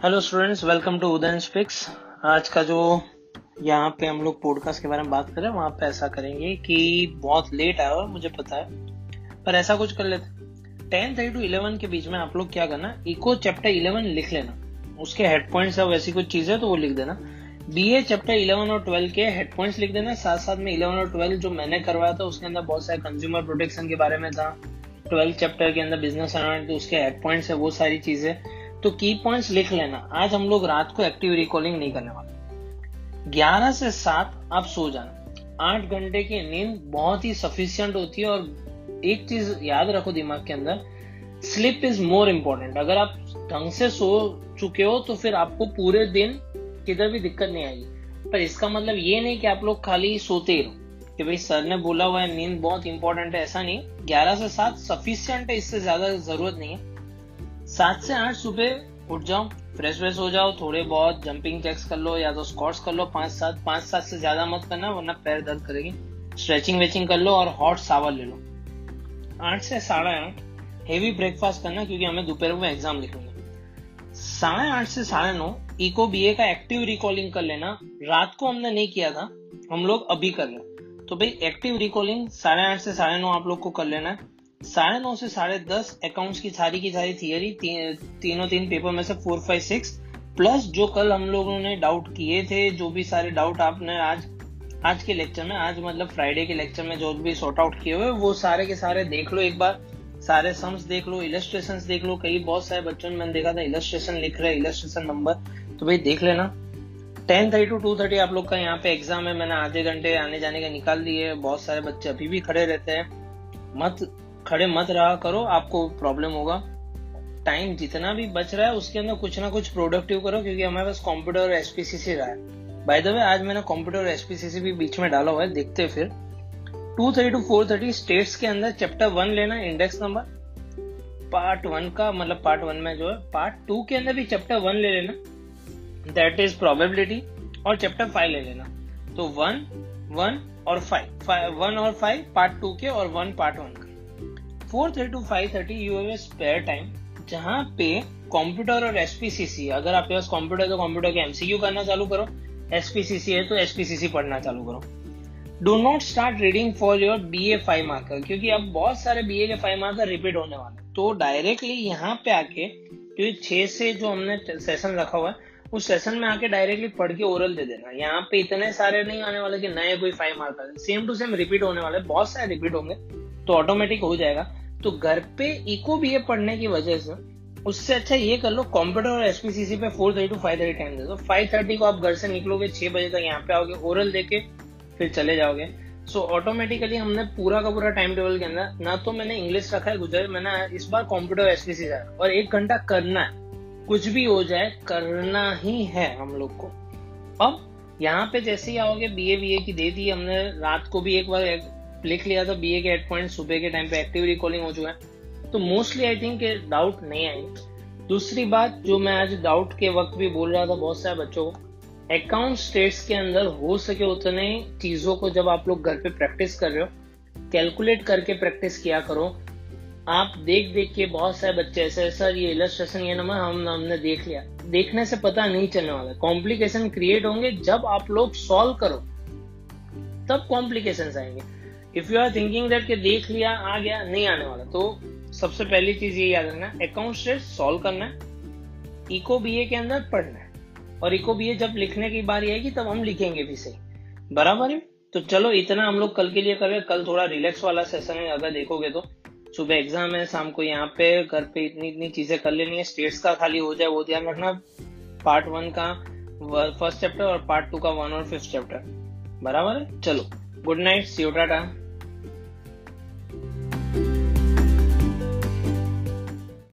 Hello students welcome to Uday speaks आज का जो यहाँ पे हम लोग पॉडकास्ट के बारे में बात कर रहे हैं, वहाँ पे ऐसा करेंगे कि बहुत लेट आया हुआ मुझे पता है, पर ऐसा कुछ कर लेते टेन थर्टी टू इलेवन के बीच में आप लोग क्या करना इको चैप्टर इलेवन लिख लेना। उसके हेड पॉइंट्स अब ऐसी कुछ चीज़ें तो वो लिख देना। बी ए चैप्टर इलेवन और ट्वेल्व के हेड पॉइंट्स लिख देना। साथ साथ में इलेवन और ट्वेल्व जो मैंने करवाया था, उसके अंदर बहुत सारे कंज्यूमर प्रोटेक्शन के बारे में था। ट्वेल्थ चैप्टर के अंदर बिज़नेस उसके हेड पॉइंट्स है, वो सारी चीज़ें। तो की पॉइंट्स लिख लेना। आज हम लोग रात को एक्टिव रिकॉलिंग नहीं करने वाले। ग्यारह से सात आप सो जाना। आठ घंटे की नींद बहुत ही सफिशियंट होती है और एक चीज़ याद रखो दिमाग के अंदर स्लिप इज़ मोर इम्पोर्टेंट अगर आप ढंग से सो चुके हो तो फिर आपको पूरे दिन किधर भी दिक्कत नहीं आएगी। पर इसका मतलब ये नहीं कि आप लोग खाली सोते ही रहो कि भाई सर ने बोला हुआ है, नींद बहुत इंपॉर्टेंट है, ऐसा नहीं। ग्यारह से सात सफिशियंट है, इससे ज़्यादा ज़रूरत नहीं है। सात से आठ सुबह उठ जाओ फ्रेश फ्रेश हो जाओ, थोड़े बहुत जंपिंग जैक्स कर लो या तो स्कॉट्स कर लो, पाँच सात पाँच सात से ज़्यादा मत करना, वरना पैर दर्द करेगी। स्ट्रेचिंग वेचिंग कर लो और हॉट सावर ले लो। आठ से साढ़े आठ हेवी ब्रेकफास्ट करना क्योंकि हमें दोपहर में एग्ज़ाम लिखेंगे साढ़े आठ से साढ़े नौ इको बी का एक्टिव रिकॉलिंग कर लेना। रात को हमने नहीं किया था, हम लोग अभी कर रहे तो भाई एक्टिव रिकॉलिंग साढ़े आठ से साढ़े नौ आप लोग को कर लेना है। साढ़े नौ से साढ़े दस अकाउंट्स की सारी की सारी थियरी ती, तीनों तीन पेपर में से फोर फाइव सिक्स प्लस जो कल हम लोगों ने डाउट किए थे जो भी सारे डाउट आपने आज आज के लेक्चर में आज मतलब फ्राइडे के लेक्चर में जो भी सॉर्ट आउट किए हुए वो सारे के सारे देख लो एक बार सारे सम्स देख लो इलस्ट्रेशन देख लो कई बहुत सारे बच्चों ने मैंने देखा था इलस्ट्रेशन लिख रहे इलस्ट्रेशन नंबर तो भाई देख लेना। Ten thirty to two thirty आप लोग का यहाँ पे एग्ज़ाम है मैंने आधे घंटे आने जाने का निकाल दिए बहुत सारे बच्चे अभी भी खड़े रहते हैं। मत खड़े मत रहा करो, आपको प्रॉब्लम होगा। टाइम जितना भी बच रहा है, उसके अंदर कुछ ना कुछ प्रोडक्टिव करो, क्योंकि हमारे पास कंप्यूटर और एसपीसीसी रहा है। बाय द वे आज मैंने कंप्यूटर और एसपीसीसी भी बीच में डाला हुआ है, देखते हैं फिर। Two thirty to four thirty stats के अंदर चैप्टर वन लेना इंडेक्स नंबर पार्ट वन का मतलब पार्ट वन में जो है पार्ट टू के अंदर भी चैप्टर वन ले लेना। दैट इज़ प्रोबेबिलिटी और चैप्टर फाइव ले लेना। तो वन वन और फाइव वन और फाइव पार्ट टू के और वन पार्ट वन का। Four thirty to five thirty you have spare time जहाँ पे कंप्यूटर और एसपीसीसी अगर आपके पास कंप्यूटर तो कंप्यूटर के एमसीक्यू करना चालू करो एसपीसीसी है तो एसपीसीसी पढ़ना चालू करो। Do not start reading for your B A five marker क्योंकि अब बहुत सारे बी ए के फाइव मार्कर रिपीट होने वाले तो डायरेक्टली यहाँ पे आके क्योंकि छह से जो हमने सेशन रखा हुआ है, उस सेशन में आके डायरेक्टली पढ़ के ओरल दे देना। यहाँ पे इतने सारे नहीं आने वाले कि नए कोई five marker same to same repeat होने वाले बहुत सारे रिपीट होंगे। तो ऑटोमेटिक हो जाएगा। तो घर पे इको बीए पढ़ने की वजह से, उससे अच्छा ये कर लो कंप्यूटर और एसपीसीसी पे four thirty to five thirty time दे दो। फाइव थर्टी को आप घर से निकलोगे, छह बजे तक यहाँ पे आओगे ओरल देके फिर चले जाओगे। सो ऑटोमेटिकली हमने पूरा का पूरा टाइम टेबल के अंदर, ना तो मैंने इंग्लिश रखा है गुजरात मैंने इस बार कंप्यूटर एसपीसी और एक घंटा करना है। कुछ भी हो जाए, करना ही है हम लोग को। अब यहाँ पे जैसे ही आओगे बी ए बी ए की दे दी हमने, रात को भी एक बार लिख लिया था बी ए के एट पॉइंट सुबह के टाइम पे एक्टिव रिकॉलिंग हो चुका है। तो मोस्टली आई थिंक डाउट नहीं आएँगे दूसरी बात जो मैं आज डाउट के वक्त भी बोल रहा था बहुत सारे बच्चों को अकाउंट स्टेट्स के अंदर हो सके उतने चीज़ों को जब आप लोग घर पे प्रैक्टिस कर रहे हो कैलकुलेट करके प्रैक्टिस किया करो। आप देख देख के बहुत सारे बच्चे ऐसे सर ये इलस्ट्रेशन ये नंबर हम, हमने देख लिया। देखने से पता नहीं चलने वाला। कॉम्प्लिकेशन क्रिएट होंगे जब आप लोग सॉल्व करो, तब कॉम्प्लिकेशन आएँगे। If you are thinking that कि देख लिया, आ गया, नहीं आने वाला तो सबसे पहली चीज़ ये याद रखना अकाउंट स्टेट सॉल्व करना है इको बी के अंदर पढ़ना है। और इको बी जब लिखने की बारी आएगी, तब हम लिखेंगे भी सही। बराबर है? तो चलो, इतना हम लोग कल के लिए करें कल थोड़ा रिलैक्स वाला सेशन है, अगर देखोगे तो। सुबह एग्ज़ाम है, शाम को यहाँ पे, घर पे इतनी इतनी चीज़ें कर लेनी है। स्टेट्स का खाली हो जाए, वो ध्यान रखना। पार्ट वन का फ़र्स्ट चैप्टर और पार्ट टू का वन और फिफ्थ चैप्टर बराबर है? चलो। गुड नाइट सी टाटा